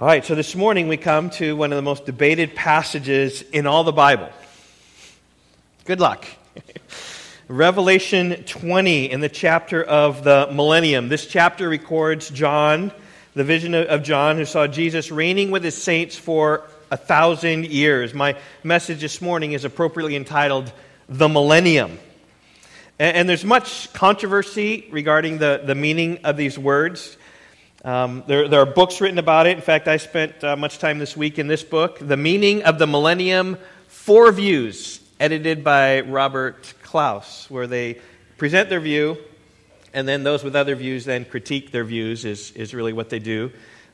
All right, so this morning we come to one of the most debated passages in all the Bible. Good luck. Revelation 20 in the chapter of the millennium. This chapter records John, the vision of John, who saw Jesus reigning with his saints for a thousand years. My message this morning is appropriately entitled The Millennium. And, there's much controversy regarding the, the meaning of these words. Um, there, there, are books written about it. In fact, I spent uh, much time this week in this book, The Meaning of the Millennium Four Views, edited by Robert Clouse, where they present their view, and then those with other views then critique their views, is, is really what they do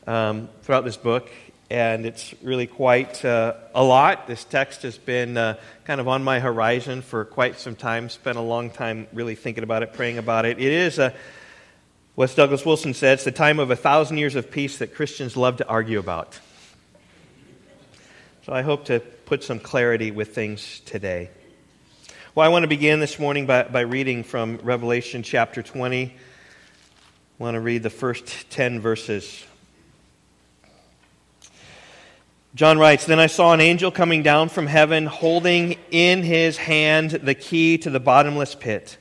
um, throughout this book. And it's really quite uh, a lot. This text has been uh, kind of on my horizon for quite some time, spent a long time really thinking about it, praying about it. It is a what Douglas Wilson said, it's the time of a thousand years of peace that Christians love to argue about. So I hope to put some clarity with things today. Well, I want to begin this morning by, by reading from Revelation chapter 20. I want to read the first 10 verses. John writes Then I saw an angel coming down from heaven, holding in his hand the key to the bottomless pit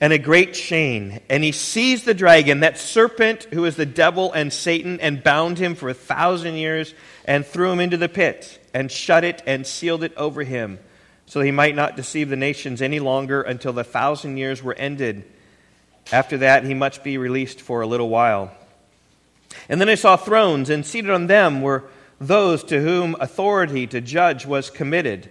and a great chain. And he seized the dragon, that serpent who is the devil and Satan, and bound him for a thousand years, and threw him into the pit, and shut it and sealed it over him, so he might not deceive the nations any longer until the thousand years were ended. After that, he must be released for a little while. And then I saw thrones, and seated on them were those to whom authority to judge was committed.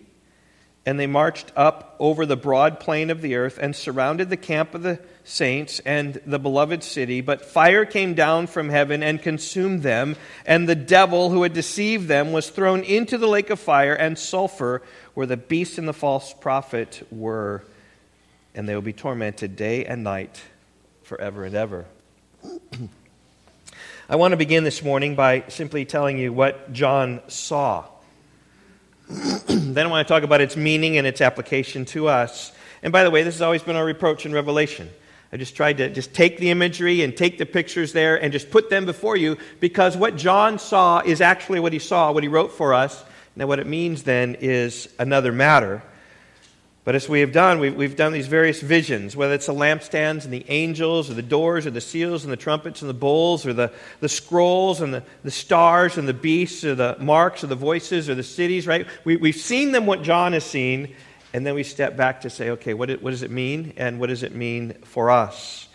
And they marched up over the broad plain of the earth and surrounded the camp of the saints and the beloved city, but fire came down from heaven and consumed them, and the devil who had deceived them was thrown into the lake of fire and sulfur, where the beast and the false prophet were, and they will be tormented day and night forever and ever. I want to begin this morning by simply telling you what John saw. then I want to talk about its meaning and its application to us. And by the way, this has always been our reproach in Revelation. I just tried to just take the imagery and take the pictures there and just put them before you because what John saw is actually what he saw, what he wrote for us. Now, what it means then is another matter. But as we have done, we've, we've done these various visions, whether it's the lampstands and the angels, or the doors, or the seals and the trumpets and the bowls, or the, the scrolls and the, the stars and the beasts, or the marks, or the voices, or the cities, right? We, we've seen them what John has seen, and then we step back to say, okay, what, what does it mean, and what does it mean for us?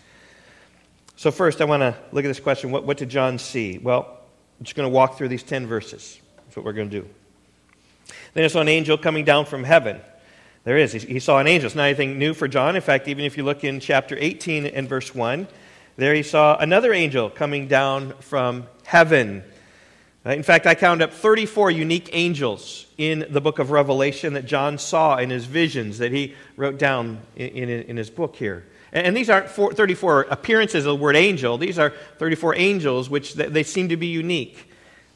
So, first, I want to look at this question what, what did John see? Well, I'm just going to walk through these 10 verses. That's what we're going to do. Then I saw an angel coming down from heaven. There is. He, saw an angel. It's not anything new for John. In fact, even if you look in chapter 18 and verse 1, there he saw another angel coming down from heaven. In fact, I counted up 34 unique angels in the book of Revelation that John saw in his visions that he wrote down in, in, in his book here. And, and these aren't four, 34 appearances of the word angel, these are 34 angels, which they seem to be unique.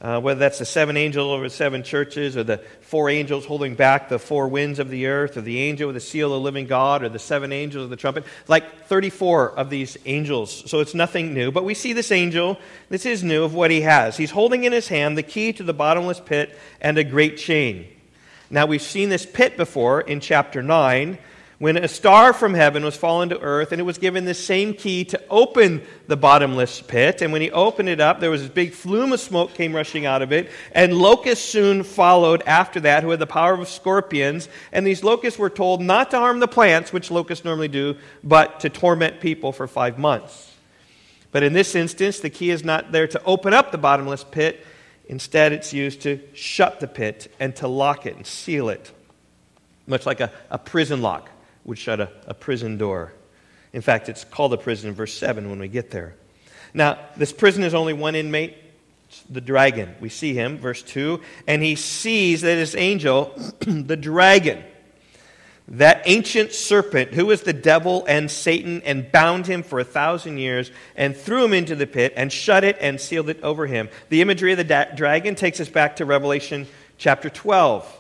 Uh, whether that's the seven angels over seven churches, or the four angels holding back the four winds of the earth, or the angel with the seal of the living God, or the seven angels of the trumpet. Like 34 of these angels. So it's nothing new. But we see this angel, this is new of what he has. He's holding in his hand the key to the bottomless pit and a great chain. Now we've seen this pit before in chapter 9 when a star from heaven was fallen to earth, and it was given the same key to open the bottomless pit. And when he opened it up, there was this big flume of smoke came rushing out of it, and locusts soon followed after that, who had the power of scorpions. And these locusts were told not to harm the plants, which locusts normally do, but to torment people for five months. But in this instance, the key is not there to open up the bottomless pit. Instead, it's used to shut the pit and to lock it and seal it, much like a, a prison lock would shut a, a prison door. In fact, it's called a prison in verse 7 when we get there. Now, this prison is only one inmate, the dragon. We see him, verse 2, and he sees that his angel, the dragon, that ancient serpent who was the devil and Satan and bound him for a thousand years and threw him into the pit and shut it and sealed it over him. The imagery of the da- dragon takes us back to Revelation chapter 12.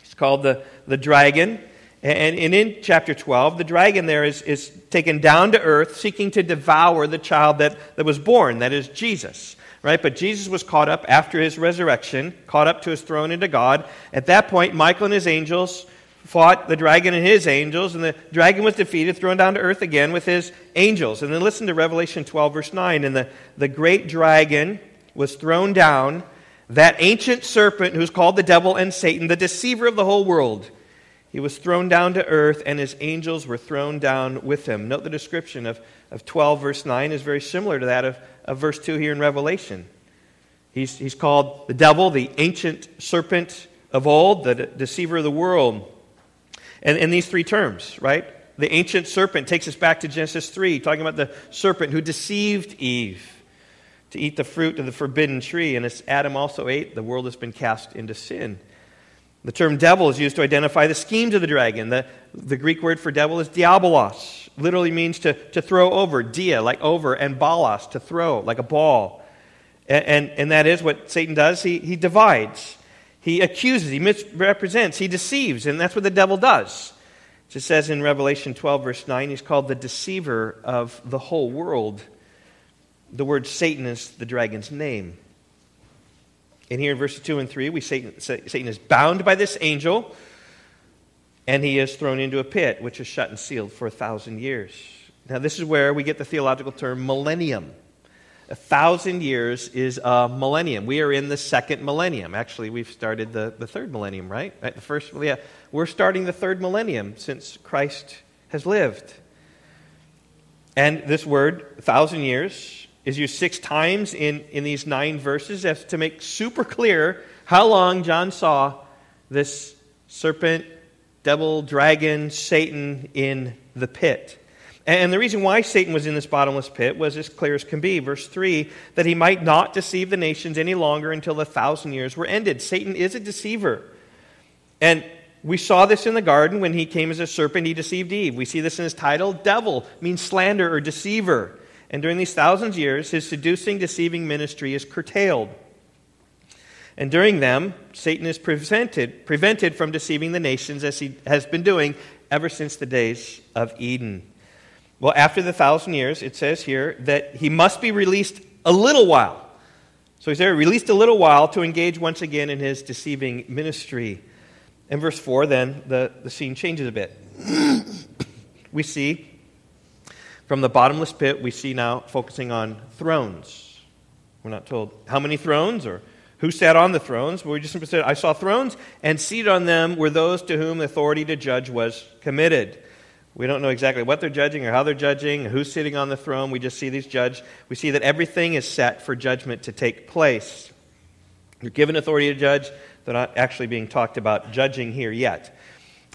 It's called the, the dragon. And, and in chapter 12, the dragon there is, is taken down to earth seeking to devour the child that, that was born, that is Jesus. Right? But Jesus was caught up after his resurrection, caught up to his throne into God. At that point, Michael and his angels fought the dragon and his angels, and the dragon was defeated, thrown down to earth again with his angels. And then listen to Revelation 12, verse 9. And the, the great dragon was thrown down, that ancient serpent who's called the devil and Satan, the deceiver of the whole world. He was thrown down to earth, and his angels were thrown down with him. Note the description of, of 12, verse 9 is very similar to that of, of verse 2 here in Revelation. He's, he's called the devil, the ancient serpent of old, the deceiver of the world. And, and these three terms, right? The ancient serpent takes us back to Genesis 3, talking about the serpent who deceived Eve to eat the fruit of the forbidden tree. And as Adam also ate, the world has been cast into sin. The term devil is used to identify the schemes of the dragon. The, the Greek word for devil is diabolos. Literally means to, to throw over, dia, like over, and balos, to throw, like a ball. And, and, and that is what Satan does. He, he divides. He accuses, he misrepresents, he deceives, and that's what the devil does. It just says in Revelation 12, verse 9, he's called the deceiver of the whole world. The word Satan is the dragon's name. And here in verses 2 and 3, we Satan, Satan is bound by this angel, and he is thrown into a pit, which is shut and sealed for a thousand years. Now, this is where we get the theological term millennium. A thousand years is a millennium. We are in the second millennium. Actually, we've started the, the third millennium, right? right? The first, yeah, we're starting the third millennium since Christ has lived. And this word, thousand years, is used six times in, in these nine verses as to make super clear how long John saw this serpent, devil, dragon, Satan in the pit. And the reason why Satan was in this bottomless pit was as clear as can be. Verse 3 that he might not deceive the nations any longer until the thousand years were ended. Satan is a deceiver. And we saw this in the garden when he came as a serpent, he deceived Eve. We see this in his title. Devil means slander or deceiver. And during these thousand years, his seducing, deceiving ministry is curtailed. And during them, Satan is prevented, prevented from deceiving the nations as he has been doing ever since the days of Eden. Well, after the thousand years, it says here that he must be released a little while. So he's there, released a little while to engage once again in his deceiving ministry. In verse 4, then, the, the scene changes a bit. we see from the bottomless pit, we see now focusing on thrones. We're not told how many thrones or who sat on the thrones, but we just simply said, I saw thrones, and seated on them were those to whom authority to judge was committed. We don't know exactly what they're judging or how they're judging, who's sitting on the throne. We just see these judged. We see that everything is set for judgment to take place. You're given authority to judge. They're not actually being talked about judging here yet.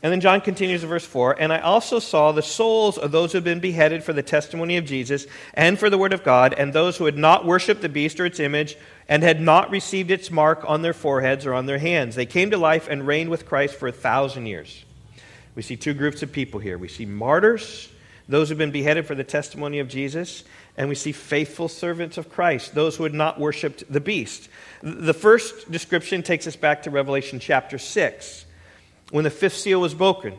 And then John continues in verse 4 And I also saw the souls of those who had been beheaded for the testimony of Jesus and for the word of God, and those who had not worshipped the beast or its image, and had not received its mark on their foreheads or on their hands. They came to life and reigned with Christ for a thousand years. We see two groups of people here. We see martyrs, those who've been beheaded for the testimony of Jesus, and we see faithful servants of Christ, those who had not worshiped the beast. The first description takes us back to Revelation chapter 6, when the fifth seal was broken.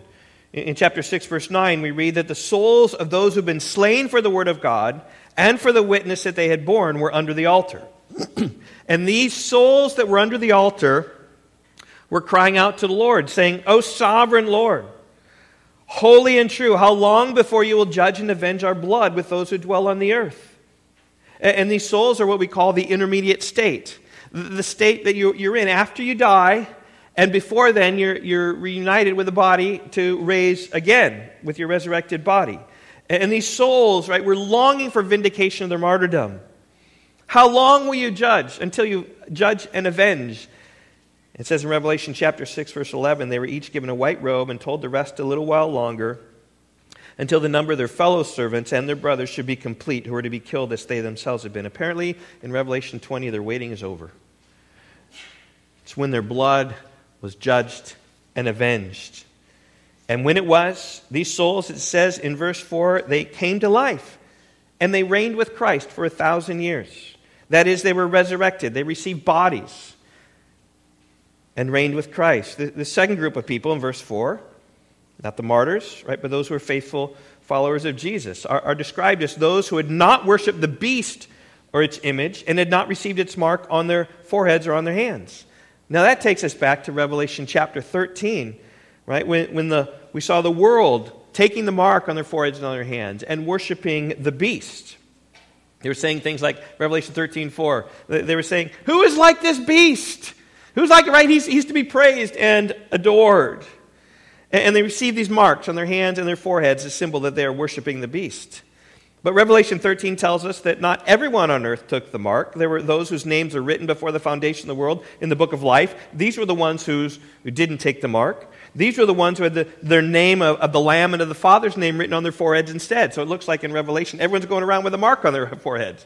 In chapter 6, verse 9, we read that the souls of those who've been slain for the word of God and for the witness that they had borne were under the altar. and these souls that were under the altar were crying out to the Lord, saying, O sovereign Lord, Holy and true, how long before you will judge and avenge our blood with those who dwell on the earth? And these souls are what we call the intermediate state, the state that you're in after you die, and before then you're, you're reunited with the body to raise again with your resurrected body. And these souls, right, were longing for vindication of their martyrdom. How long will you judge until you judge and avenge? It says in Revelation chapter 6, verse 11, they were each given a white robe and told to rest a little while longer until the number of their fellow servants and their brothers should be complete, who were to be killed as they themselves had been. Apparently, in Revelation 20, their waiting is over. It's when their blood was judged and avenged. And when it was, these souls, it says in verse 4, they came to life and they reigned with Christ for a thousand years. That is, they were resurrected, they received bodies and reigned with Christ. The, the second group of people in verse 4, not the martyrs, right, but those who are faithful followers of Jesus, are, are described as those who had not worshiped the beast or its image and had not received its mark on their foreheads or on their hands. Now that takes us back to Revelation chapter 13, right? When, when the, we saw the world taking the mark on their foreheads and on their hands and worshiping the beast. They were saying things like Revelation 13, 4. They were saying, Who is like this beast? Who's like, right? He's, he's to be praised and adored. And they receive these marks on their hands and their foreheads as a symbol that they are worshiping the beast. But Revelation 13 tells us that not everyone on earth took the mark. There were those whose names are written before the foundation of the world in the book of life. These were the ones who's, who didn't take the mark. These were the ones who had the, their name of, of, the Lamb and of the Father's name written on their foreheads instead. So it looks like in Revelation, everyone's going around with a mark on their foreheads,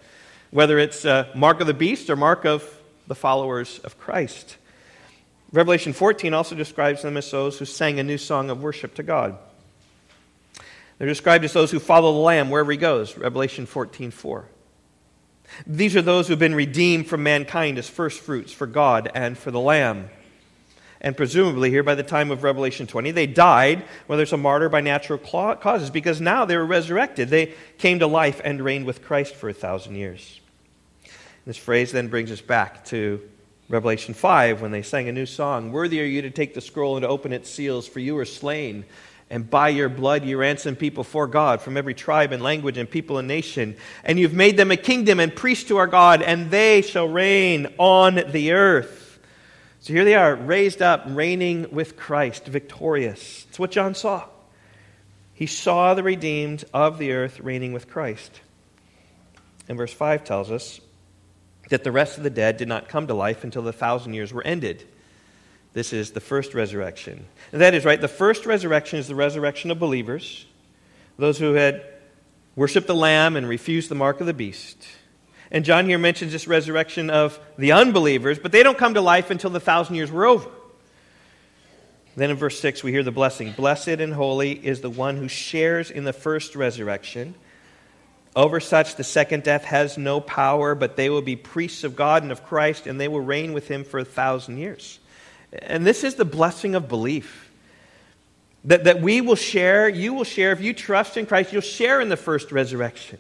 whether it's a mark of the beast or mark of the followers of Christ. Revelation 14 also describes them as those who sang a new song of worship to God. They're described as those who follow the Lamb wherever he goes, Revelation 14 4. These are those who have been redeemed from mankind as first fruits for God and for the Lamb. And presumably, here by the time of Revelation 20, they died, whether it's a martyr by natural causes, because now they were resurrected. They came to life and reigned with Christ for a thousand years. This phrase then brings us back to Revelation 5 when they sang a new song Worthy are you to take the scroll and to open its seals, for you were slain and by your blood you ransomed people for God from every tribe and language and people and nation. And you've made them a kingdom and priests to our God, and they shall reign on the earth. So here they are, raised up, reigning with Christ, victorious. It's what John saw. He saw the redeemed of the earth reigning with Christ. And verse 5 tells us that the rest of the dead did not come to life until the thousand years were ended. This is the first resurrection. And that is right. The first resurrection is the resurrection of believers, those who had worshiped the Lamb and refused the mark of the beast. And John here mentions this resurrection of the unbelievers, but they don't come to life until the thousand years were over. Then in verse 6, we hear the blessing Blessed and holy is the one who shares in the first resurrection. Over such, the second death has no power, but they will be priests of God and of Christ, and they will reign with him for a thousand years. And this is the blessing of belief. That, that we will share, you will share, if you trust in Christ, you'll share in the first resurrection.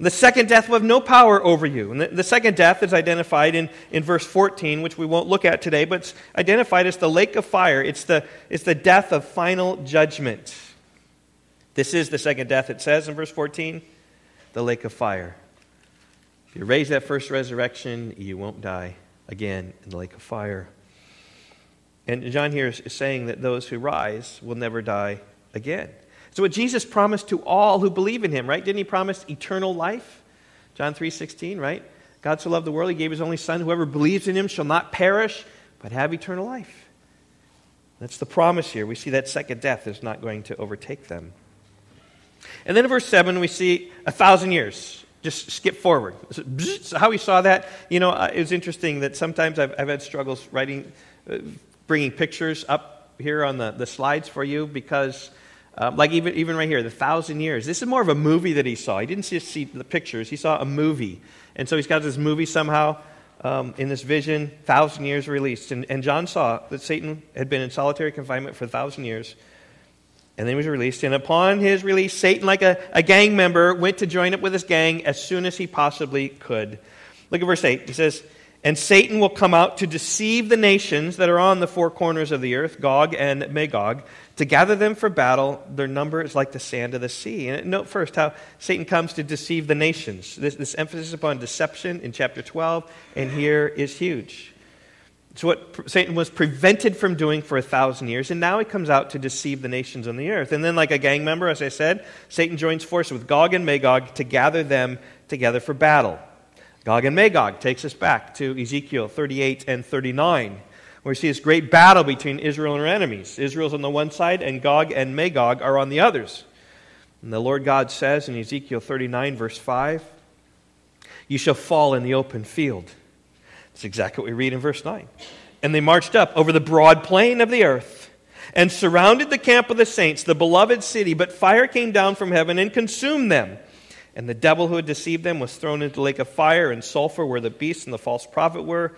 The second death will have no power over you. And the, the, second death is identified in, in verse 14, which we won't look at today, but it's identified as the lake of fire. It's the, it's the death of final judgment. This is the second death, it says in verse 14, the lake of fire. If you raise that first resurrection, you won't die again in the lake of fire. And John here is saying that those who rise will never die again. So what Jesus promised to all who believe in him, right? Didn't he promise eternal life? John 3:16, right? God so loved the world he gave his only son whoever believes in him shall not perish but have eternal life. That's the promise here. We see that second death is not going to overtake them. And then in verse 7 we see a thousand years. Just skip forward. So how we saw that, you know, uh, it was interesting that sometimes I've, I've had struggles writing uh, bringing pictures up here on the, the slides for you because, um, like even, even right here, the thousand years. This is more of a movie that he saw. He didn't just see the pictures, he saw a movie. And so he's got this movie somehow um, in this vision, thousand years released. And, and John saw that Satan had been in solitary confinement for a thousand years. And then he was released. And upon his release, Satan, like a, a gang member, went to join up with his gang as soon as he possibly could. Look at verse 8. He says, and Satan will come out to deceive the nations that are on the four corners of the earth, Gog and Magog, to gather them for battle. Their number is like the sand of the sea. And note first how Satan comes to deceive the nations. This, this emphasis upon deception in chapter 12 and here is huge. It's what Satan was prevented from doing for a thousand years, and now he comes out to deceive the nations on the earth. And then, like a gang member, as I said, Satan joins forces with Gog and Magog to gather them together for battle. Gog and Magog takes us back to Ezekiel 38 and 39, where we see this great battle between Israel and her enemies. Israel's on the one side, and Gog and Magog are on the others. And the Lord God says in Ezekiel 39, verse 5, You shall fall in the open field. That's exactly what we read in verse 9. And they marched up over the broad plain of the earth and surrounded the camp of the saints, the beloved city. But fire came down from heaven and consumed them. And the devil who had deceived them was thrown into the lake of fire and sulfur, where the beast and the false prophet were.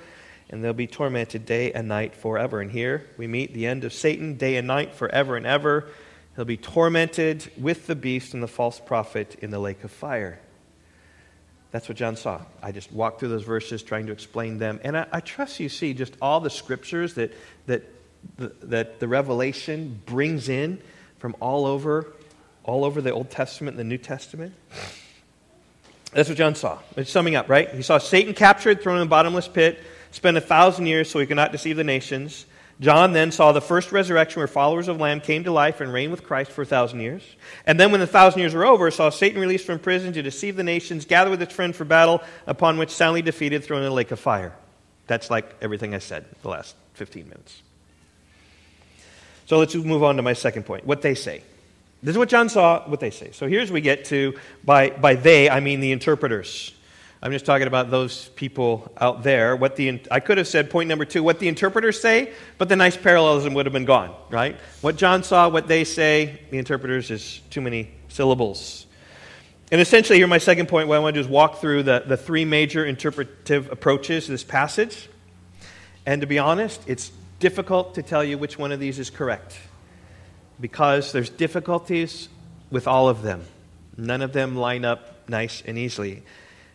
And they'll be tormented day and night forever. And here we meet the end of Satan, day and night, forever and ever. He'll be tormented with the beast and the false prophet in the lake of fire. That's what John saw. I just walked through those verses trying to explain them. And I, I trust you see just all the scriptures that, that, that the Revelation brings in from all over, all over the Old Testament and the New Testament. That's what John saw. It's summing up, right? He saw Satan captured, thrown in a bottomless pit, spent a thousand years so he could not deceive the nations. John then saw the first resurrection where followers of Lamb came to life and reigned with Christ for a thousand years. And then, when the thousand years were over, saw Satan released from prison to deceive the nations, gather with his friend for battle, upon which soundly defeated, thrown in a lake of fire. That's like everything I said the last 15 minutes. So let's move on to my second point what they say. This is what John saw, what they say. So here's we get to, by, by they, I mean the interpreters. I'm just talking about those people out there. What the I could have said point number two, what the interpreters say, but the nice parallelism would have been gone, right? What John saw, what they say, the interpreters is too many syllables. And essentially, here my second point. What I want to do is walk through the, the three major interpretive approaches to this passage. And to be honest, it's difficult to tell you which one of these is correct because there's difficulties with all of them. None of them line up nice and easily.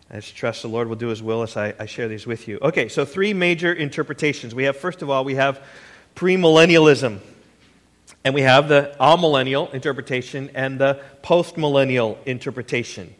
I just trust the Lord will do his will as I, I share these with you. Okay, so three major interpretations. We have, first of all, we have premillennialism. And we have the amillennial interpretation and the postmillennial interpretation.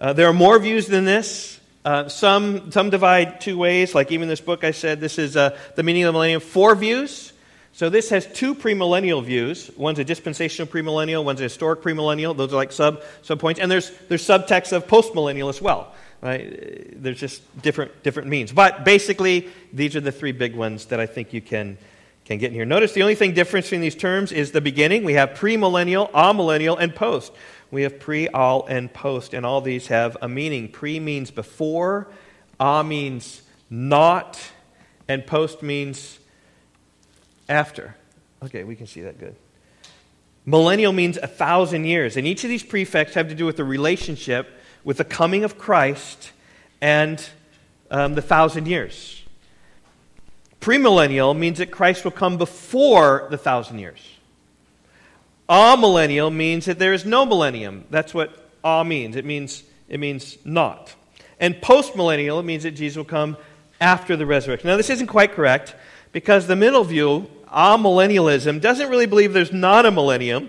Uh, there are more views than this. Uh, some, some divide two ways, like even this book I said, this is uh, the meaning of the millennium, four views. So this has two premillennial views. One's a dispensational premillennial, one's a historic premillennial. Those are like sub, points. And there's, there's subtexts of postmillennial as well. Right? There's just different, different means. But basically, these are the three big ones that I think you can, can get in here. Notice the only thing different between these terms is the beginning. We have premillennial, amillennial, and post. We have pre, all, and post, and all these have a meaning. Pre means before, a means not, and post means after. Okay, we can see that good. Millennial means a thousand years, and each of these prefixes have to do with the relationship with the coming of Christ and um, the thousand years. Premillennial means that Christ will come before the thousand years. Amillennial means that there is no millennium. That's what a means. It means it means not. And postmillennial means that Jesus will come after the resurrection. Now this isn't quite correct because the middle view, amillennialism, doesn't really believe there's not a millennium.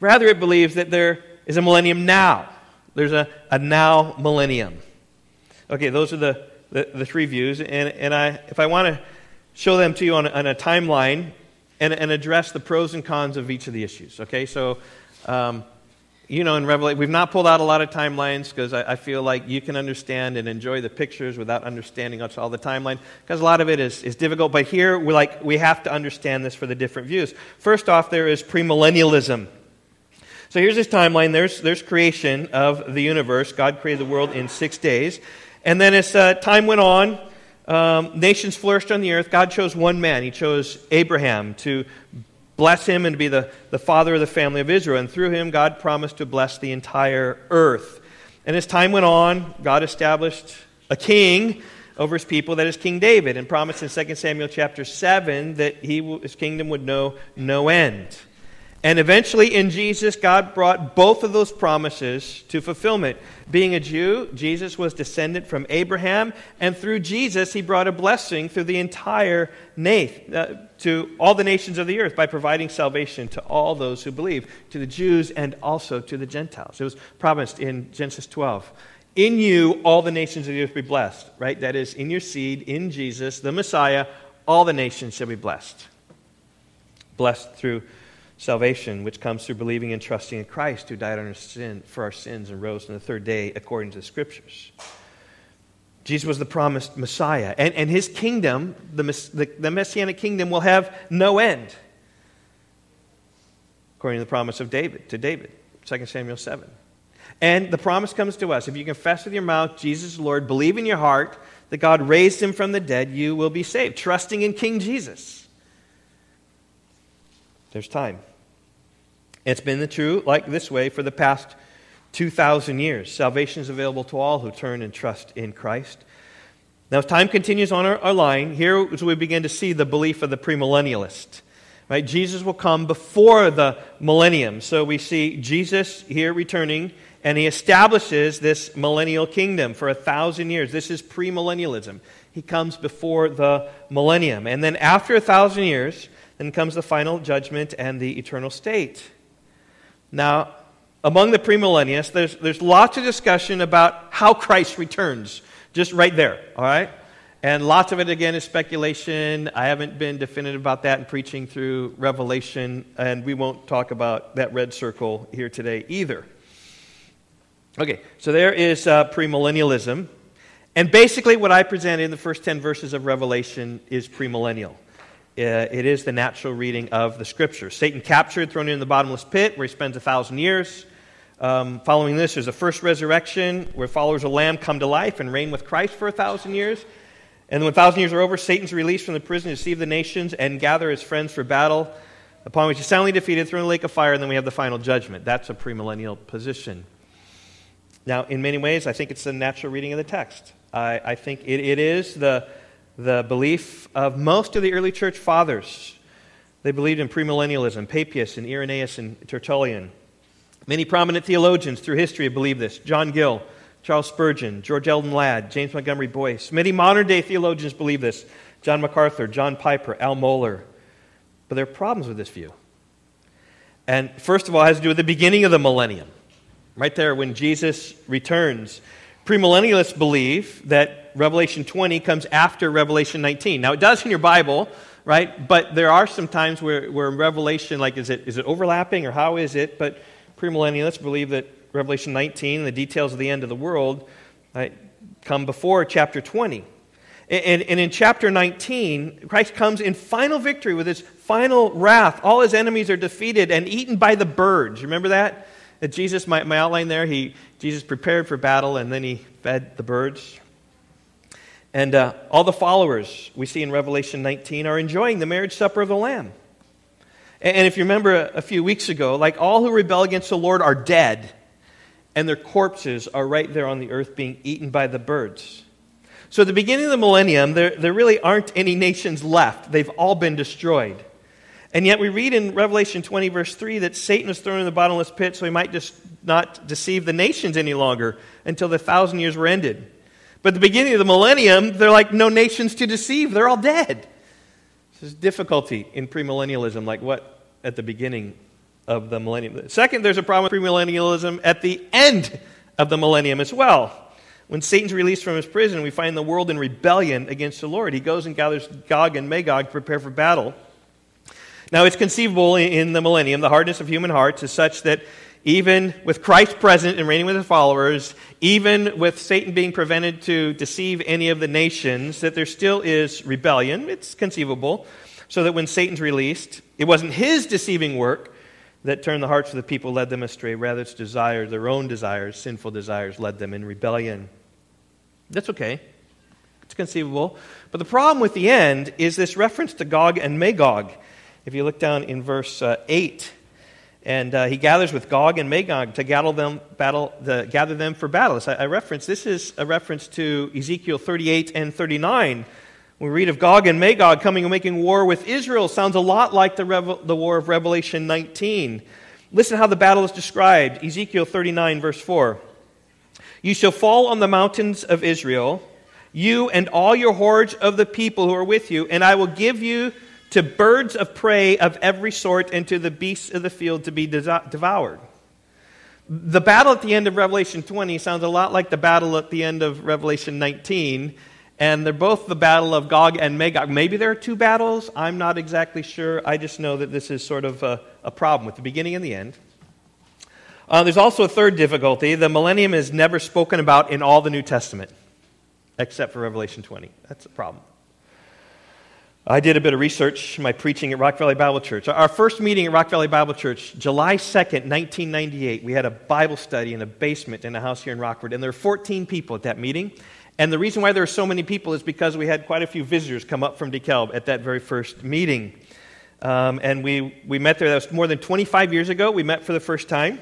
Rather, it believes that there is a millennium now. There's a, a now millennium. Okay, those are the, the, the, three views. And, and I, if I want to show them to you on a, on a timeline and, and address the pros and cons of each of the issues. Okay, so, um, you know, in Revelation, we've not pulled out a lot of timelines because I, I, feel like you can understand and enjoy the pictures without understanding all the timeline because a lot of it is, is difficult. But here, we like, we have to understand this for the different views. First off, there is premillennialism. So here's this timeline. There's, there's creation of the universe. God created the world in six days. And then as uh, time went on, um, nations flourished on the earth. God chose one man. He chose Abraham to bless him and be the, the father of the family of Israel. And through him, God promised to bless the entire earth. And as time went on, God established a king over his people, that is King David, and promised in 2 Samuel chapter 7 that he, his kingdom would know no end. And eventually, in Jesus, God brought both of those promises to fulfillment. Being a Jew, Jesus was descendant from Abraham, and through Jesus, he brought a blessing through the entire nath, uh, to all the nations of the earth by providing salvation to all those who believe, to the Jews and also to the Gentiles. It was promised in Genesis 12. In you, all the nations of the earth be blessed, right? That is, in your seed, in Jesus, the Messiah, all the nations shall be blessed. Blessed through salvation, which comes through believing and trusting in Christ, who died on our sin, for our sins and rose on the third day according to the Scriptures. Jesus was the promised Messiah, and, and his kingdom, the, the, the Messianic kingdom, will have no end, according to the promise of David, to David, 2 Samuel 7. And the promise comes to us if you confess with your mouth Jesus is Lord, believe in your heart that God raised him from the dead, you will be saved, trusting in King Jesus. There's time. It's been the true like this way for the past 2,000 years. Salvation is available to all who turn and trust in Christ. Now, as time continues on our, our line, here as we begin to see the belief of the premillennialist. Right? Jesus will come before the millennium. So we see Jesus here returning, and he establishes this millennial kingdom for a thousand years. This is premillennialism. He comes before the millennium. And then after a thousand years, then comes the final judgment and the eternal state. Now, among the premillennialists, there's, there's lots of discussion about how Christ returns, just right there, all right? And lots of it, again, is speculation. I haven't been definitive about that in preaching through Revelation, and we won't talk about that red circle here today either. Okay, so there is uh, premillennialism. And basically, what I presented in the first 10 verses of Revelation is premillennial. Uh, it is the natural reading of the scripture. Satan captured, thrown in the bottomless pit, where he spends a thousand years. Um, following this, there's a first resurrection where followers of Lamb come to life and reign with Christ for a thousand years. And when a thousand years are over, Satan's released from the prison to deceive the nations and gather his friends for battle, upon which he's soundly defeated, thrown in the lake of fire, and then we have the final judgment. That's a premillennial position. Now, in many ways, I think it's the natural reading of the text. I, I think it, it is the, the belief of most of the early church fathers. They believed in premillennialism, Papias and Irenaeus and Tertullian. Many prominent theologians through history have believed this John Gill, Charles Spurgeon, George Eldon Ladd, James Montgomery Boice. Many modern day theologians believe this John MacArthur, John Piper, Al Mohler. But there are problems with this view. And first of all, it has to do with the beginning of the millennium. Right there, when Jesus returns. Premillennialists believe that Revelation 20 comes after Revelation 19. Now, it does in your Bible, right? But there are some times where, where Revelation, like, is it, is it overlapping or how is it? But premillennialists believe that Revelation 19, the details of the end of the world, right, come before chapter 20. And, and, in chapter 19, Christ comes in final victory with his final wrath. All his enemies are defeated and eaten by the birds. Remember that? That Jesus, my, my outline there, he, Jesus prepared for battle and then he fed the birds. And uh, all the followers we see in Revelation 19 are enjoying the marriage supper of the Lamb. And if you remember a few weeks ago, like all who rebel against the Lord are dead, and their corpses are right there on the earth being eaten by the birds. So at the beginning of the millennium, there, there really aren't any nations left. They've all been destroyed. And yet we read in Revelation 20, verse 3, that Satan was thrown in the bottomless pit so he might just not deceive the nations any longer until the thousand years were ended. But at the beginning of the millennium, they're like no nations to deceive. They're all dead. There's difficulty in premillennialism, like what at the beginning of the millennium. Second, there's a problem with premillennialism at the end of the millennium as well. When Satan's released from his prison, we find the world in rebellion against the Lord. He goes and gathers Gog and Magog to prepare for battle. Now, it's conceivable in the millennium, the hardness of human hearts is such that even with Christ present and reigning with his followers, even with Satan being prevented to deceive any of the nations, that there still is rebellion. It's conceivable. So that when Satan's released, it wasn't his deceiving work that turned the hearts of the people, led them astray. Rather, its desire, their own desires, sinful desires, led them in rebellion. That's okay. It's conceivable. But the problem with the end is this reference to Gog and Magog. If you look down in verse uh, 8, and uh, he gathers with Gog and Magog to gather them, battle, the, gather them for battle. I, I reference this is a reference to Ezekiel 38 and 39. we read of Gog and Magog coming and making war with Israel, sounds a lot like the, Revel, the war of Revelation 19. Listen how the battle is described. Ezekiel 39, verse 4. You shall fall on the mountains of Israel, you and all your hordes of the people who are with you, and I will give you to birds of prey of every sort and to the beasts of the field to be devoured. The battle at the end of Revelation 20 sounds a lot like the battle at the end of Revelation 19. And they're both the battle of Gog and Magog. Maybe there are two battles. I'm not exactly sure. I just know that this is sort of a, a problem with the beginning and the end. Uh, there's also a third difficulty. The millennium is never spoken about in all the New Testament, except for Revelation 20. That's a problem. I did a bit of research, my preaching at Rock Valley Bible Church. Our first meeting at Rock Valley Bible Church, July 2nd, 1998, we had a Bible study in a basement in a house here in Rockford, and there were 14 people at that meeting. And the reason why there were so many people is because we had quite a few visitors come up from DeKalb at that very first meeting. Um, and we, we met there, that was more than 25 years ago. We met for the first time.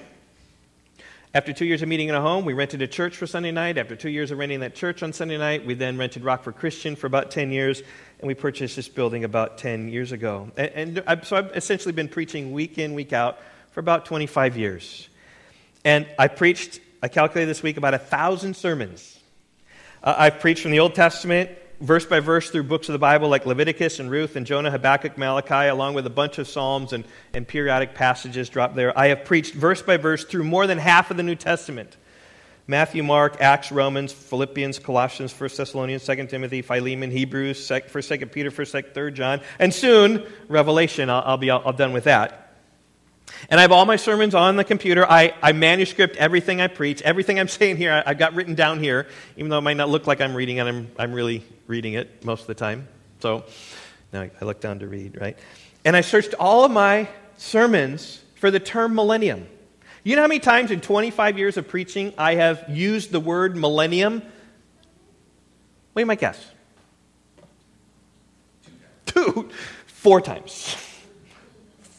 After two years of meeting in a home, we rented a church for Sunday night. After two years of renting that church on Sunday night, we then rented Rockford Christian for about 10 years, and we purchased this building about 10 years ago. And, and so I've essentially been preaching week in, week out for about 25 years. And I preached, I calculated this week, about a thousand sermons. Uh, I've preached from the Old Testament verse by verse through books of the Bible like Leviticus and Ruth and Jonah, Habakkuk, Malachi, along with a bunch of Psalms and, and periodic passages dropped there. I have preached verse by verse through more than half of the New Testament. Matthew, Mark, Acts, Romans, Philippians, Colossians, 1 Thessalonians, 2 Timothy, Philemon, Hebrews, 1 2 Peter, 1 2 3 John, and soon Revelation. I'll, I'll be all, all done with that. And I have all my sermons on the computer. I, I manuscript everything I preach. Everything I'm saying here, I, have got written down here, even though it might not look like I'm reading it. I'm, I'm really reading it most of the time. So now I look down to read, right? And I searched all of my sermons for the term millennium. You know how many times in 25 years of preaching I have used the word millennium? What do you might guess? Two. Four times.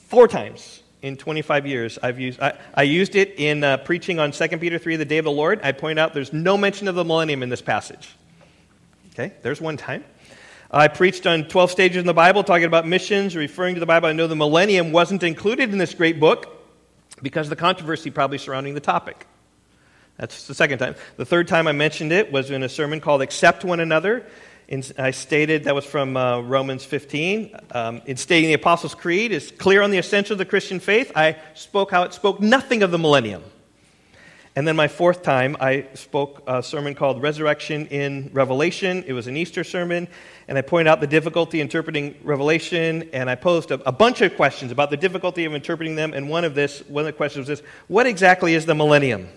Four times in 25 years i've used i, I used it in uh, preaching on 2 peter 3 the day of the lord i point out there's no mention of the millennium in this passage okay there's one time i preached on 12 stages in the bible talking about missions referring to the bible i know the millennium wasn't included in this great book because of the controversy probably surrounding the topic that's the second time the third time i mentioned it was in a sermon called accept one another I stated that was from uh, Romans 15. Um, in stating the Apostles' Creed is clear on the essentials of the Christian faith. I spoke how it spoke nothing of the millennium. And then my fourth time, I spoke a sermon called Resurrection in Revelation. It was an Easter sermon, and I pointed out the difficulty interpreting Revelation, and I posed a, a bunch of questions about the difficulty of interpreting them. And one of this, one of the questions was this: What exactly is the millennium?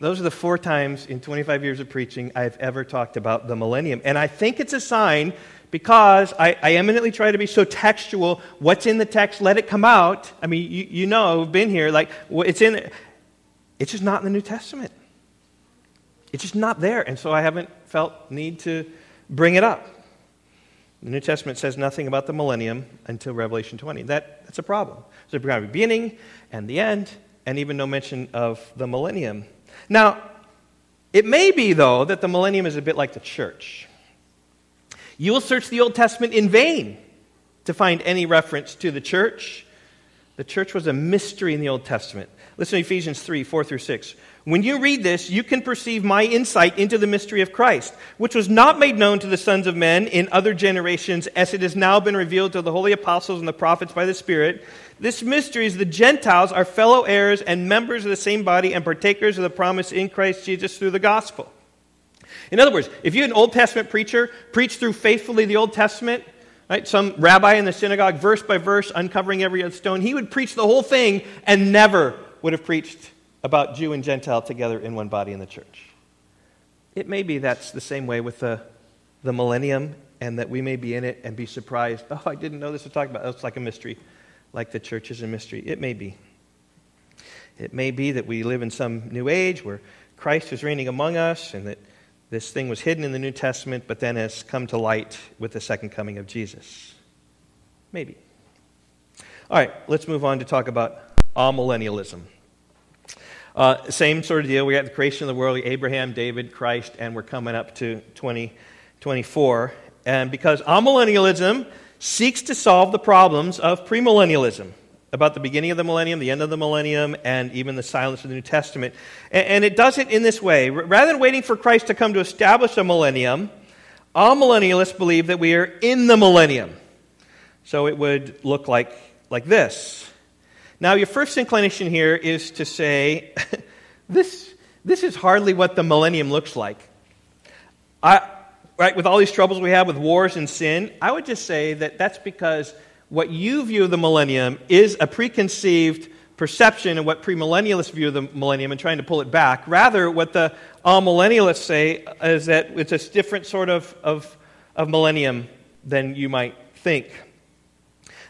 Those are the four times in 25 years of preaching I've ever talked about the millennium. And I think it's a sign because I, I, eminently try to be so textual. What's in the text, let it come out. I mean, you, you know, I've been here. Like, it's in, it's just not in the New Testament. It's just not there. And so I haven't felt need to bring it up. The New Testament says nothing about the millennium until Revelation 20. That, that's a problem. There's a beginning and the end, and even no mention of the millennium. Now, it may be, though, that the millennium is a bit like the church. You will search the Old Testament in vain to find any reference to the church. The church was a mystery in the Old Testament. Listen to Ephesians 3 4 through 6. When you read this, you can perceive my insight into the mystery of Christ, which was not made known to the sons of men in other generations, as it has now been revealed to the holy apostles and the prophets by the Spirit. This mystery is the Gentiles are fellow heirs and members of the same body and partakers of the promise in Christ Jesus through the gospel. In other words, if you had an Old Testament preacher preach through faithfully the Old Testament, right, some rabbi in the synagogue, verse by verse, uncovering every stone, he would preach the whole thing and never would have preached about Jew and Gentile together in one body in the church. It may be that's the same way with the, the millennium, and that we may be in it and be surprised. Oh, I didn't know this was talking about. It's like a mystery like the church is a mystery. It may be. It may be that we live in some new age where Christ is reigning among us and that this thing was hidden in the New Testament but then has come to light with the second coming of Jesus. Maybe. All right, let's move on to talk about amillennialism. Uh, same sort of deal. We got the creation of the world, Abraham, David, Christ, and we're coming up to 2024. and because amillennialism seeks to solve the problems of premillennialism about the beginning of the millennium, the end of the millennium, and even the silence of the New Testament. And, it does it in this way. Rather than waiting for Christ to come to establish a millennium, amillennialists believe that we are in the millennium. So it would look like, like this. Now, your first inclination here is to say, this, this is hardly what the millennium looks like. I, right, with all these troubles we have with wars and sin, I would just say that that's because what you view of the millennium is a preconceived perception of what premillennialists view of the millennium and trying to pull it back. Rather, what the amillennialists say is that it's a different sort of, of, of millennium than you might think.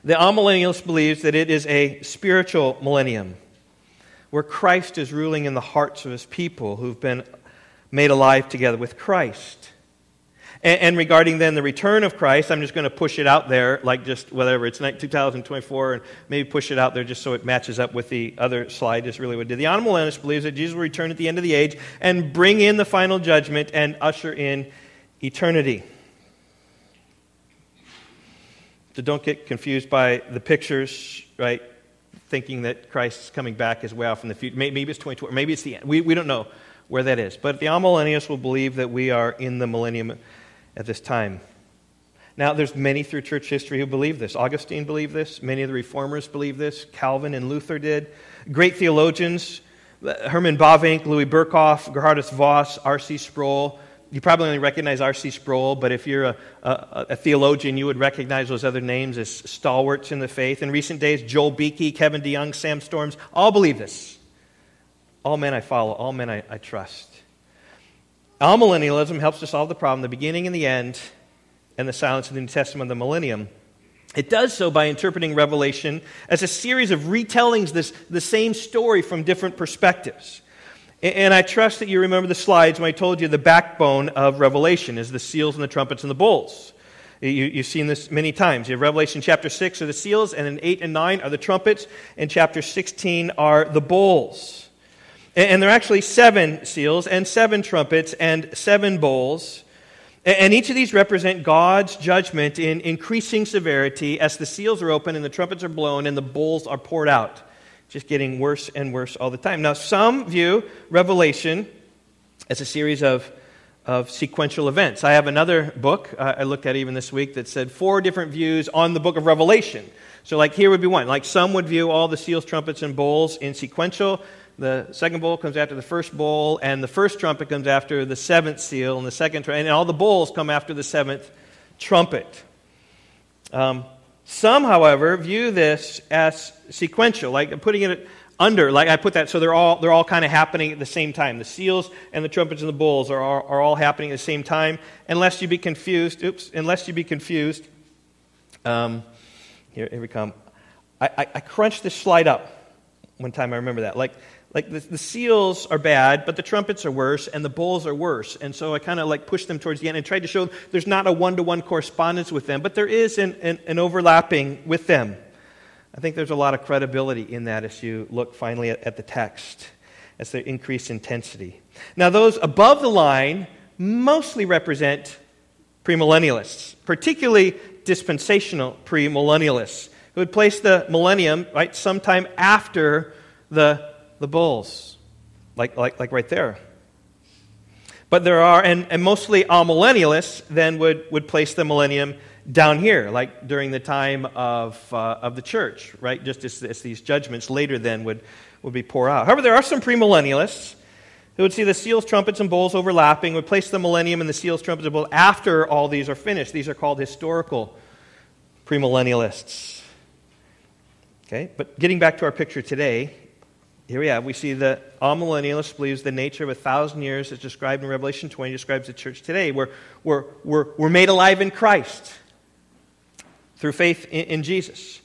The amillennialist believes that it is a spiritual millennium where Christ is ruling in the hearts of his people who've been made alive together with Christ. And, and, regarding then the return of Christ, I'm just going to push it out there, like just whatever, it's 2024, and maybe push it out there just so it matches up with the other slide, just really what it did. The amillennialist believes that Jesus will return at the end of the age and bring in the final judgment and usher in eternity. So don't get confused by the pictures, right? Thinking that Christ is coming back is way off in the future. Maybe it's 2020, maybe it's the end. We, we don't know where that is. But the amillennialists will believe that we are in the millennium at this time. Now, there's many through church history who believe this. Augustine believed this. Many of the reformers believe this. Calvin and Luther did. Great theologians, Herman Bavinck, Louis Berkhof, Gerhardus Vos, R.C. Sproul, you probably only recognize R.C. Sproul, but if you're a, a, a, theologian, you would recognize those other names as stalwarts in the faith. In recent days, Joel Beeke, Kevin DeYoung, Sam Storms, all believe this. All men I follow, all men I, I trust. millennialism helps to solve the problem, the beginning and the end, and the silence of the New Testament of the millennium. It does so by interpreting Revelation as a series of retellings this the same story from different perspectives. And I trust that you remember the slides when I told you the backbone of Revelation is the seals and the trumpets and the bowls. You, have seen this many times. You have Revelation chapter 6 are the seals, and in 8 and 9 are the trumpets, and chapter 16 are the bowls. And, and there are actually seven seals, and seven trumpets, and seven bowls. And, each of these represent God's judgment in increasing severity as the seals are open, and the trumpets are blown, and the bowls are poured out just getting worse and worse all the time. Now, some view Revelation as a series of, of sequential events. I have another book uh, I looked at even this week that said four different views on the book of Revelation. So, like, here would be one. Like, some would view all the seals, trumpets, and bowls in sequential. The second bowl comes after the first bowl, and the first trumpet comes after the seventh seal, and the second, and all the bowls come after the seventh trumpet. Um, some, however, view this as sequential, like putting it under, like I put that, so they're all, they're all kind of happening at the same time. The seals and the trumpets and the bowls are, are, are all happening at the same time, unless you be confused. Oops, unless you be confused. Um, here, here we come. I, I, I crunched this slide up one time, I remember that. Like, like the, the, seals are bad, but the trumpets are worse, and the bowls are worse. And so I kind of like pushed them towards the end and tried to show there's not a one to one correspondence with them, but there is an, an, an, overlapping with them. I think there's a lot of credibility in that as you look finally at, at the text, as they increase intensity. Now, those above the line mostly represent premillennialists, particularly dispensational premillennialists, who would place the millennium right sometime after the the bowls, like, like, like right there. But there are, and, and mostly amillennialists then would, would place the millennium down here, like during the time of, uh, of the church, right? Just as, as, these judgments later then would, would be poured out. However, there are some premillennialists who would see the seals, trumpets, and bowls overlapping, would place the millennium and the seals, trumpets, and bowls after all these are finished. These are called historical premillennialists. Okay, but getting back to our picture today, here we have, we see that amillennialist believes the nature of a thousand years as described in Revelation 20 describes the church today. We're, we're, we're, we're made alive in Christ through faith in, in Jesus.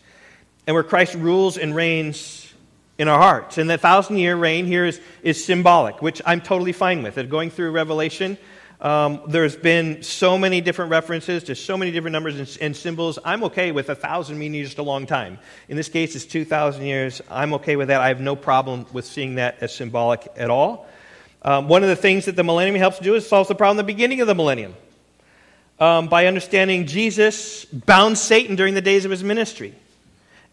And where Christ rules and reigns in our hearts. And the thousand year reign here is, is symbolic, which I'm totally fine with. going through Revelation, um, there's been so many different references to so many different numbers and, and, symbols. I'm okay with a thousand meaning just a long time. In this case, it's 2,000 years. I'm okay with that. I have no problem with seeing that as symbolic at all. Um, one of the things that the millennium helps do is solve the problem at the beginning of the millennium. Um, by understanding Jesus bound Satan during the days of his ministry.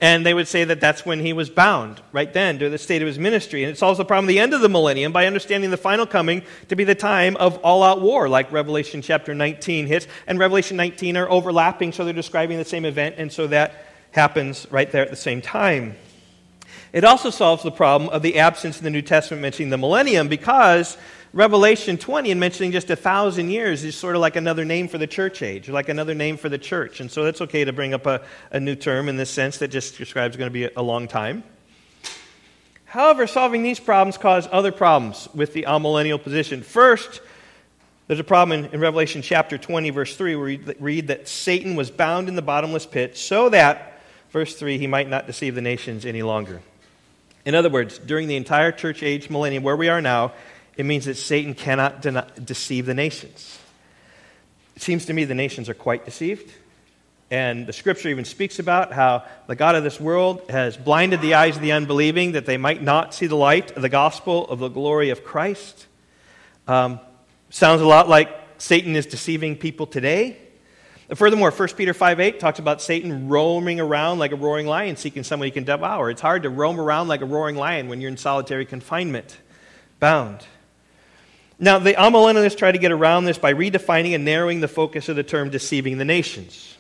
And they would say that that's when he was bound, right then, during the state of his ministry. And it solves the problem the end of the millennium by understanding the final coming to be the time of all out war, like Revelation chapter 19 hits. And Revelation 19 are overlapping, so they're describing the same event, and so that happens right there at the same time. It also solves the problem of the absence in the New Testament mentioning the millennium because Revelation 20 and mentioning just a thousand years is sort of like another name for the church age, or like another name for the church. And so it's okay to bring up a, a new term in this sense that just describes going to be a long time. However, solving these problems cause other problems with the amillennial position. First, there's a problem in, in, Revelation chapter 20, verse 3, where we read that Satan was bound in the bottomless pit so that, verse 3, he might not deceive the nations any longer. In other words, during the entire church age millennium, where we are now, it means that Satan cannot de- deceive the nations. It seems to me the nations are quite deceived. And the scripture even speaks about how the God of this world has blinded the eyes of the unbelieving that they might not see the light of the gospel of the glory of Christ. Um, sounds a lot like Satan is deceiving people today. Furthermore, 1 Peter 5 8 talks about Satan roaming around like a roaring lion, seeking someone he can devour. It's hard to roam around like a roaring lion when you're in solitary confinement, bound. Now, the amillennialists try to get around this by redefining and narrowing the focus of the term deceiving the nations.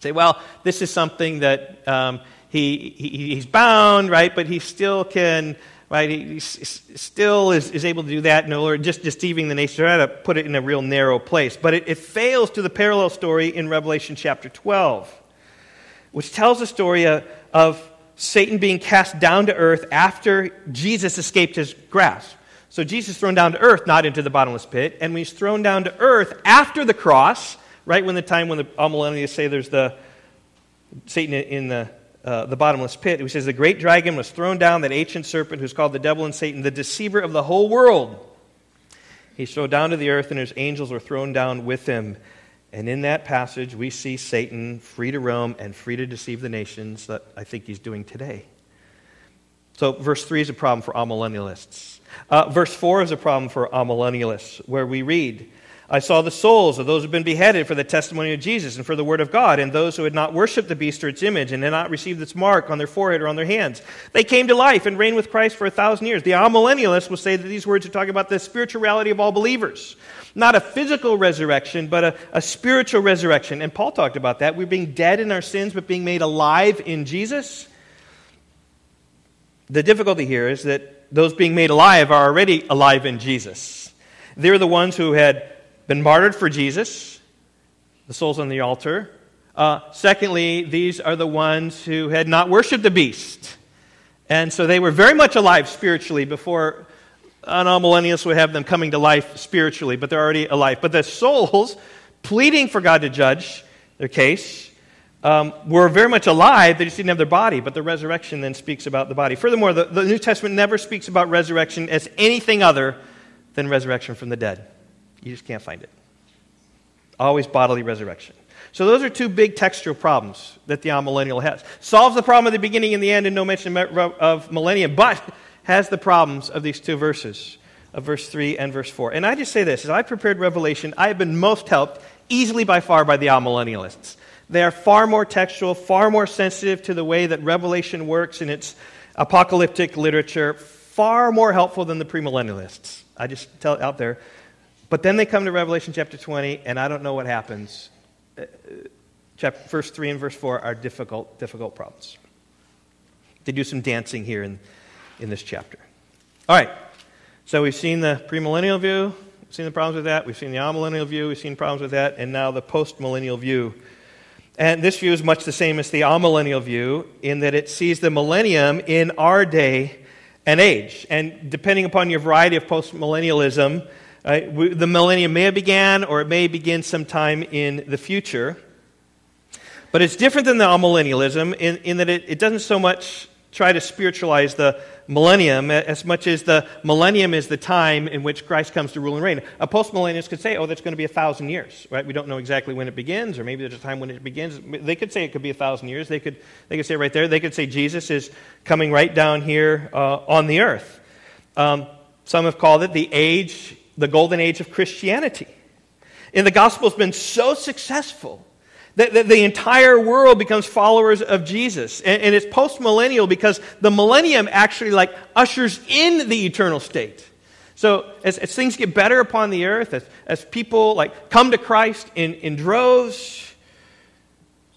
Say, well, this is something that um, he, he, he's bound, right, but he still can right? He, still is, is able to do that, no, or just deceiving the nation. Try to put it in a real narrow place. But it, it fails to the parallel story in Revelation chapter 12, which tells the story of, of Satan being cast down to earth after Jesus escaped his grasp. So Jesus is thrown down to earth, not into the bottomless pit. And when he's thrown down to earth after the cross, right when the time when the amillennialists say there's the Satan in the uh, the bottomless pit, who says, The great dragon was thrown down, that ancient serpent who's called the devil and Satan, the deceiver of the whole world. He's thrown down to the earth, and his angels were thrown down with him. And in that passage, we see Satan free to roam and free to deceive the nations that I think he's doing today. So, verse 3 is a problem for amillennialists. Uh, verse 4 is a problem for amillennialists, where we read, I saw the souls of those who had been beheaded for the testimony of Jesus and for the word of God, and those who had not worshipped the beast or its image and had not received its mark on their forehead or on their hands. They came to life and reigned with Christ for a thousand years. The amillennialists will say that these words are talking about the spirituality of all believers. Not a physical resurrection, but a, a spiritual resurrection. And Paul talked about that. We're being dead in our sins, but being made alive in Jesus. The difficulty here is that those being made alive are already alive in Jesus. They're the ones who had been martyred for Jesus, the souls on the altar. Uh, secondly, these are the ones who had not worshiped the beast. And so they were very much alive spiritually before an amillennialists would have them coming to life spiritually, but they're already alive. But the souls, pleading for God to judge their case, um, were very much alive. They just didn't have their body, but the resurrection then speaks about the body. Furthermore, the, the New Testament never speaks about resurrection as anything other than resurrection from the dead. You just can't find it. Always bodily resurrection. So those are two big textual problems that the amillennial has. Solves the problem of the beginning and the end and no mention of millennium, but has the problems of these two verses, of verse 3 and verse 4. And I just say this, as I prepared Revelation, I have been most helped easily by far by the amillennialists. They are far more textual, far more sensitive to the way that Revelation works in its apocalyptic literature, far more helpful than the premillennialists. I just tell it out there. But then they come to Revelation chapter 20, and I don't know what happens. Uh, chapter, verse 3 and verse 4 are difficult, difficult problems. They do some dancing here in, in this chapter. All right, so we've seen the premillennial view, we've seen the problems with that, we've seen the amillennial view, we've seen problems with that, and now the postmillennial view. And this view is much the same as the amillennial view in that it sees the millennium in our day and age. And depending upon your variety of postmillennialism, uh, Right? The millennium may have began or it may begin sometime in the future. But it's different than the amillennialism in, in that it, it doesn't so much try to spiritualize the millennium as much as the millennium is the time in which Christ comes to rule and reign. A postmillennialist could say, oh, that's going to be a thousand years, right? We don't know exactly when it begins, or maybe there's a time when it begins. They could say it could be a thousand years. They could, they could say right there, they could say Jesus is coming right down here uh, on the earth. Um, some have called it the age the golden age of Christianity. And the gospel has been so successful that, that the entire world becomes followers of Jesus. And, and it's post millennial because the millennium actually like ushers in the eternal state. So as, as things get better upon the earth, as, as people like come to Christ in, in droves,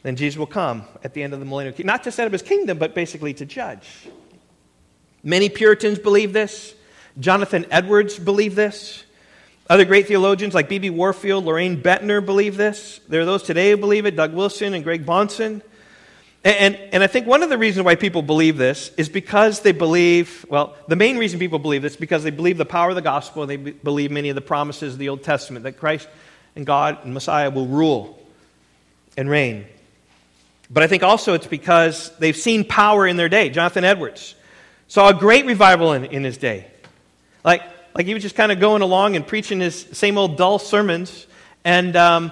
then Jesus will come at the end of the millennium. Not to set up his kingdom, but basically to judge. Many Puritans believe this. Jonathan Edwards believed this. Other great theologians like B.B. Warfield, Loraine Boettner believe this. There are those today who believe it, Doug Wilson and Greg Bahnsen. And, and, and, I think one of the reasons why people believe this is because they believe, well, the main reason people believe this is because they believe the power of the gospel and they believe many of the promises of the Old Testament that Christ and God and Messiah will rule and reign. But I think also it's because they've seen power in their day. Jonathan Edwards saw a great revival in, in his day. Like, like he was just kind of going along and preaching his same old dull sermons, and um,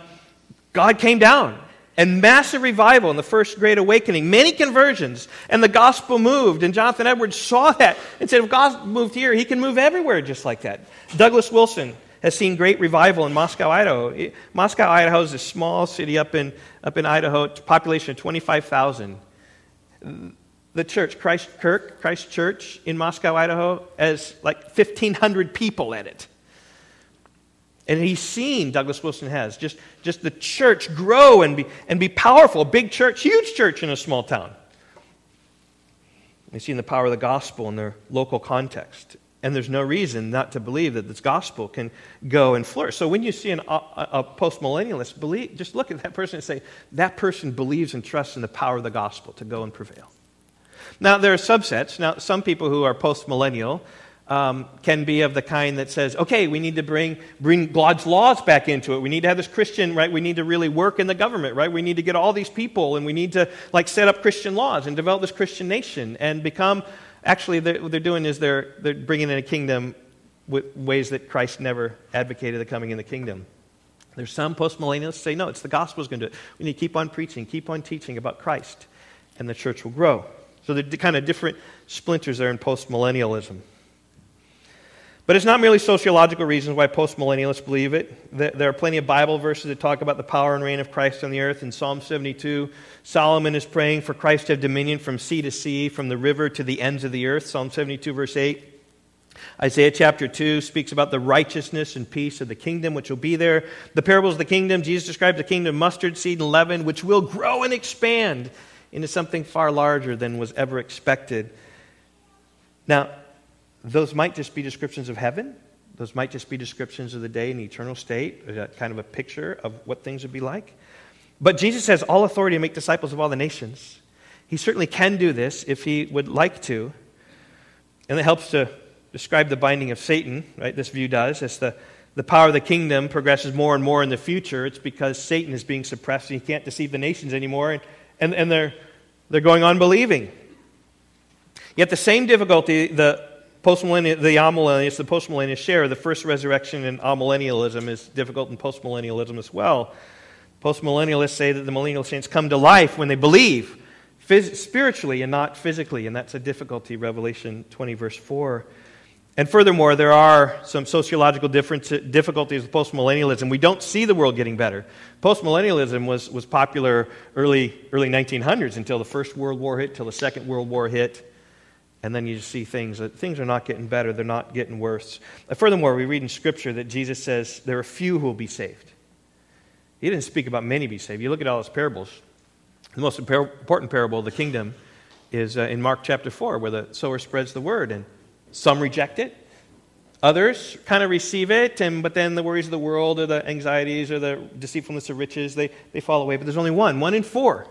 God came down. And massive revival in the first great awakening, many conversions, and the gospel moved. And Jonathan Edwards saw that and said, if God moved here, he can move everywhere just like that. Douglas Wilson has seen great revival in Moscow, Idaho. Moscow, Idaho is a small city up in, up in Idaho, population of 25,000. The church, Christ Kirk, Christ Church in Moscow, Idaho, has like 1,500 people in it. And he's seen, Douglas Wilson has, just, just the church grow and be, and be powerful. Big church, huge church in a small town. They've seen the power of the gospel in their local context. And there's no reason not to believe that this gospel can go and flourish. So when you see an, a, a postmillennialist, believe, just look at that person and say, that person believes and trusts in the power of the gospel to go and prevail. Now, there are subsets. Now, some people who are postmillennial um, can be of the kind that says, okay, we need to bring, bring God's laws back into it. We need to have this Christian, right? We need to really work in the government, right? We need to get all these people and we need to, like, set up Christian laws and develop this Christian nation and become Actually, what they're doing is they're, they're bringing in a kingdom with ways that Christ never advocated the coming in the kingdom. There's some postmillennialists say, no, it's the gospel's going to do it. We need to keep on preaching, keep on teaching about Christ, and the church will grow. So the kind of different splinters there in postmillennialism. But it's not merely sociological reasons why postmillennialists believe it. There are plenty of Bible verses that talk about the power and reign of Christ on the earth. In Psalm 72, Solomon is praying for Christ to have dominion from sea to sea, from the river to the ends of the earth. Psalm 72, verse 8. Isaiah chapter 2 speaks about the righteousness and peace of the kingdom which will be there. The parables of the kingdom, Jesus describes the kingdom mustard seed and leaven, which will grow and expand into something far larger than was ever expected. Now, those might just be descriptions of heaven. Those might just be descriptions of the day in the eternal state, uh, kind of a picture of what things would be like. But Jesus has all authority to make disciples of all the nations. He certainly can do this if he would like to. And it helps to describe the binding of Satan, right? This view does. As the, the power of the kingdom progresses more and more in the future, it's because Satan is being suppressed and he can't deceive the nations anymore, and, and, and they're, they're going on believing. Yet the same difficulty the Postmillennial, the amillennialists, the postmillennialists share the first resurrection in amillennialism is difficult in postmillennialism as well. Postmillennialists say that the millennial saints come to life when they believe phys- spiritually and not physically, and that's a difficulty, Revelation 20, verse 4. And furthermore, there are some sociological difficulties with postmillennialism. We don't see the world getting better. Postmillennialism was, was popular early, early 1900s until the First World War hit, till the Second World War hit. And then you see things that things are not getting better, they're not getting worse. Uh, furthermore, we read in Scripture that Jesus says there are few who will be saved. He didn't speak about many be saved. You look at all his parables. The most important parable of the kingdom is uh, in Mark chapter 4, where the sower spreads the word, and some reject it. Others kind of receive it, and, but then the worries of the world or the anxieties or the deceitfulness of riches, they, they fall away. But there's only one, one in four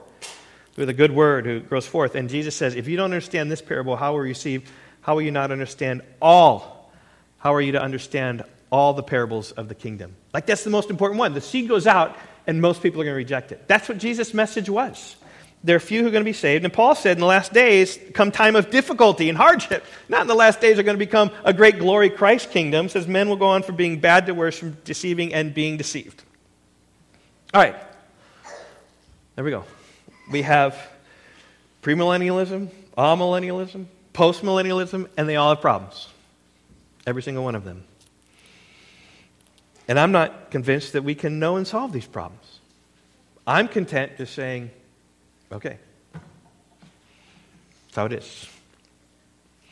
with a good word who grows forth. And Jesus says, if you don't understand this parable, how will you receive? How will you not understand all? How are you to understand all the parables of the kingdom? Like that's the most important one. The seed goes out, and most people are going to reject it. That's what Jesus' message was. There are few who are going to be saved. And Paul said in the last days come time of difficulty and hardship. Not in the last days are going to become a great glory Christ kingdom. Says men will go on from being bad to worse, from deceiving and being deceived. All right. There we go we have premillennialism, amillennialism, postmillennialism, and they all have problems. Every single one of them. And I'm not convinced that we can know and solve these problems. I'm content just saying, okay, that's how it is.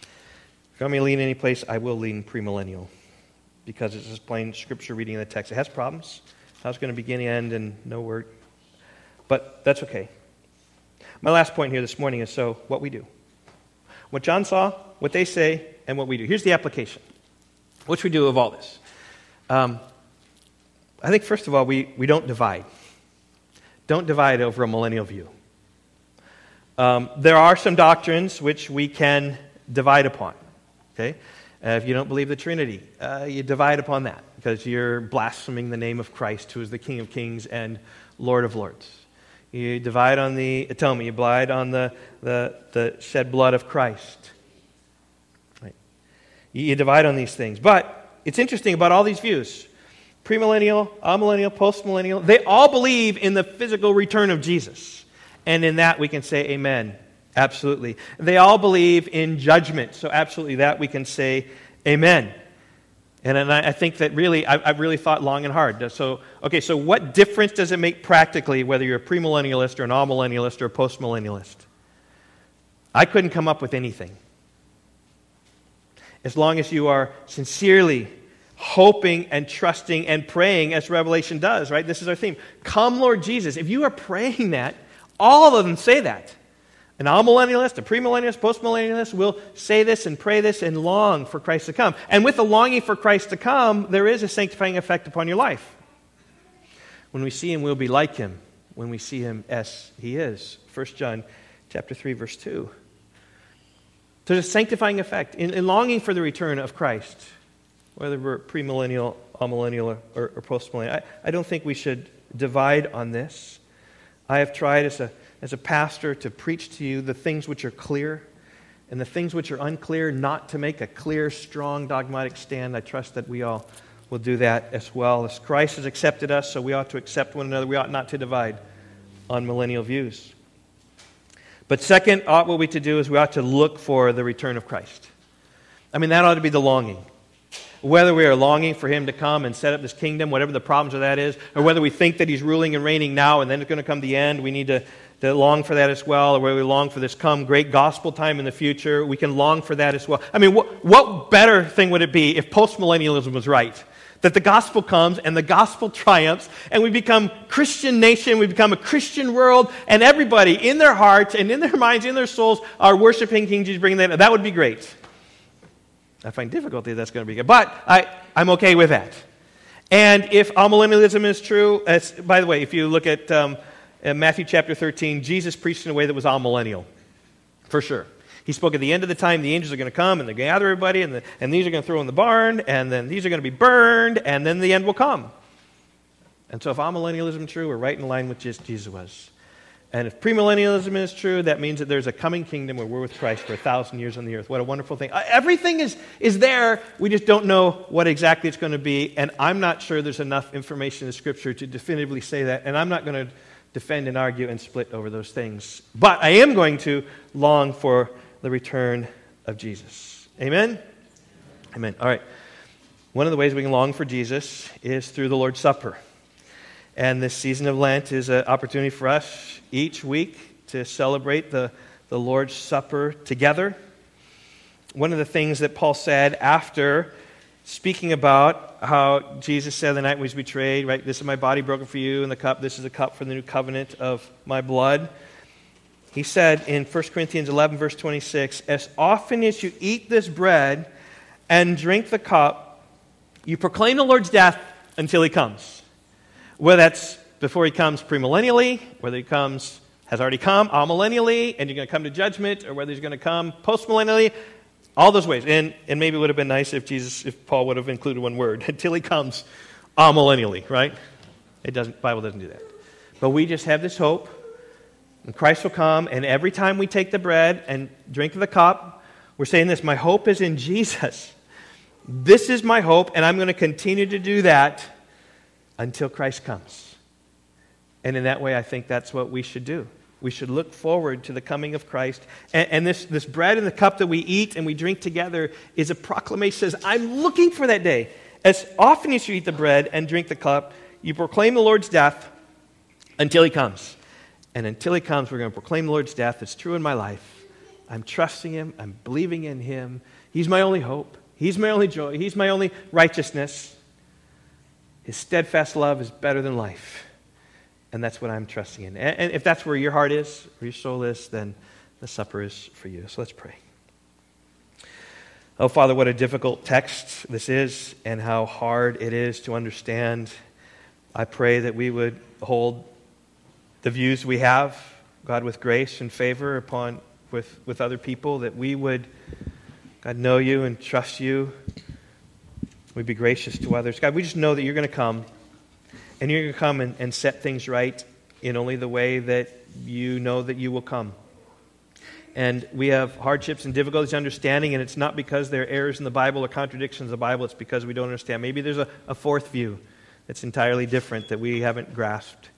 If you want me to lean any place, I will lean premillennial because it's just plain scripture reading in the text. It has problems. Was going to begin, end, and no word. But that's okay. My last point here this morning is so what we do. What John saw, what they say, and what we do. Here's the application. What should we do of all this? Um, I think, first of all, we, we don't divide. Don't divide over a millennial view. Um, there are some doctrines which we can divide upon. Okay? Uh, if you don't believe the Trinity, uh, you divide upon that because you're blaspheming the name of Christ, who is the King of Kings and Lord of Lords. You divide on the atonement, you divide on the, the, the shed blood of Christ. Right. You, you divide on these things. But it's interesting about all these views premillennial, amillennial, postmillennial, they all believe in the physical return of Jesus. And in that we can say amen. Absolutely. They all believe in judgment. So, absolutely, that we can say amen. And, and I, I think that really, I, have really thought long and hard. So, okay, so what difference does it make practically whether you're a premillennialist or an amillennialist or a postmillennialist? I couldn't come up with anything. As long as you are sincerely hoping and trusting and praying as Revelation does, right? This is our theme. Come, Lord Jesus. If you are praying that, all of them say that. An amillennialist, a premillennialist, postmillennialist will say this and pray this and long for Christ to come. And with the longing for Christ to come, there is a sanctifying effect upon your life. When we see him, we'll be like him. When we see him as he is. 1 John chapter 3, verse 2. There's a sanctifying effect in, in longing for the return of Christ whether we're premillennial, amillennial, or, or postmillennial. I, I don't think we should divide on this. I have tried as a, as a pastor to preach to you the things which are clear and the things which are unclear, not to make a clear, strong dogmatic stand. I trust that we all will do that as well. As Christ has accepted us, so we ought to accept one another. We ought not to divide on millennial views. But second, ought what we to do is we ought to look for the return of Christ. I mean, that ought to be the longing whether we are longing for him to come and set up this kingdom, whatever the problems of that is, or whether we think that he's ruling and reigning now and then it's going to come the end, we need to, to long for that as well, or whether we long for this come great gospel time in the future, we can long for that as well. I mean, what, what better thing would it be if postmillennialism was right? That the gospel comes and the gospel triumphs, and we become Christian nation, we become a Christian world, and everybody in their hearts and in their minds, in their souls, are worshiping King Jesus, bringing that. That would be great. I find difficulty that's going to be good. But I, I'm okay with that. And if amillennialism is true, as, by the way, if you look at um, Matthew chapter 13, Jesus preached in a way that was amillennial, for sure. He spoke at the end of the time, the angels are going to come and they gather everybody, and, the, and these are going to throw in the barn, and then these are going to be burned, and then the end will come. And so if amillennialism is true, we're right in line with just Jesus was. And if premillennialism is true, that means that there's a coming kingdom where we're with Christ for a thousand years on the earth. What a wonderful thing. Uh, everything is, is there. We just don't know what exactly it's going to be. And I'm not sure there's enough information in Scripture to definitively say that. And I'm not going to defend and argue and split over those things. But I am going to long for the return of Jesus. Amen? Amen. All right. One of the ways we can long for Jesus is through the Lord's Supper. And this season of Lent is an opportunity for us each week to celebrate the, the Lord's Supper together. One of the things that Paul said after speaking about how Jesus said the night he was betrayed, right, this is my body broken for you, and the cup, this is a cup for the new covenant of my blood. He said in 1 Corinthians 11, verse 26, As often as you eat this bread and drink the cup, you proclaim the Lord's death until he comes. Whether that's before he comes premillennially, whether he comes, has already come amillennially, and you're going to come to judgment, or whether he's going to come postmillennially, all those ways. And, and maybe it would have been nice if Jesus, if Paul would have included one word, until he comes amillennially, right? It doesn't, Bible doesn't do that. But we just have this hope, and Christ will come, and every time we take the bread and drink the cup, we're saying this, my hope is in Jesus. This is my hope, and I'm going to continue to do that until Christ comes. And in that way, I think that's what we should do. We should look forward to the coming of Christ. And, and, this, this bread and the cup that we eat and we drink together is a proclamation says, I'm looking for that day. As often as you eat the bread and drink the cup, you proclaim the Lord's death until he comes. And until he comes, we're going to proclaim the Lord's death. It's true in my life. I'm trusting him. I'm believing in him. He's my only hope. He's my only joy. He's my only righteousness. His steadfast love is better than life. And that's what I'm trusting in. And if that's where your heart is, where your soul is, then the supper is for you. So let's pray. Oh, Father, what a difficult text this is and how hard it is to understand. I pray that we would hold the views we have, God, with grace and favor upon with, with other people, that we would, God, know you and trust you. We'd be gracious to others. God, we just know that you're going to come, and you're going to come and, and set things right in only the way that you know that you will come. And we have hardships and difficulties understanding, and it's not because there are errors in the Bible or contradictions in the Bible, it's because we don't understand. Maybe there's a, a fourth view that's entirely different that we haven't grasped.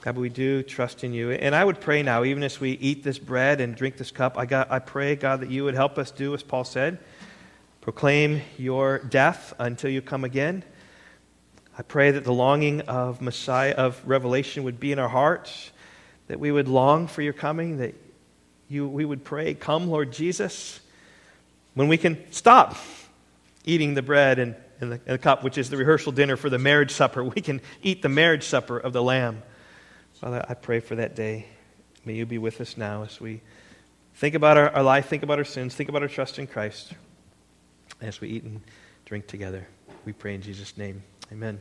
God, we do trust in you. And I would pray now, even as we eat this bread and drink this cup, I, got, I pray, God, that you would help us do as Paul said proclaim your death until you come again. I pray that the longing of Messiah, of revelation, would be in our hearts, that we would long for your coming, that you, we would pray, Come, Lord Jesus, when we can stop eating the bread and, and, the, and the cup, which is the rehearsal dinner for the marriage supper. We can eat the marriage supper of the Lamb. Father, I pray for that day. May you be with us now as we think about our, our life, think about our sins, think about our trust in Christ as we eat and drink together. We pray in Jesus' name. Amen.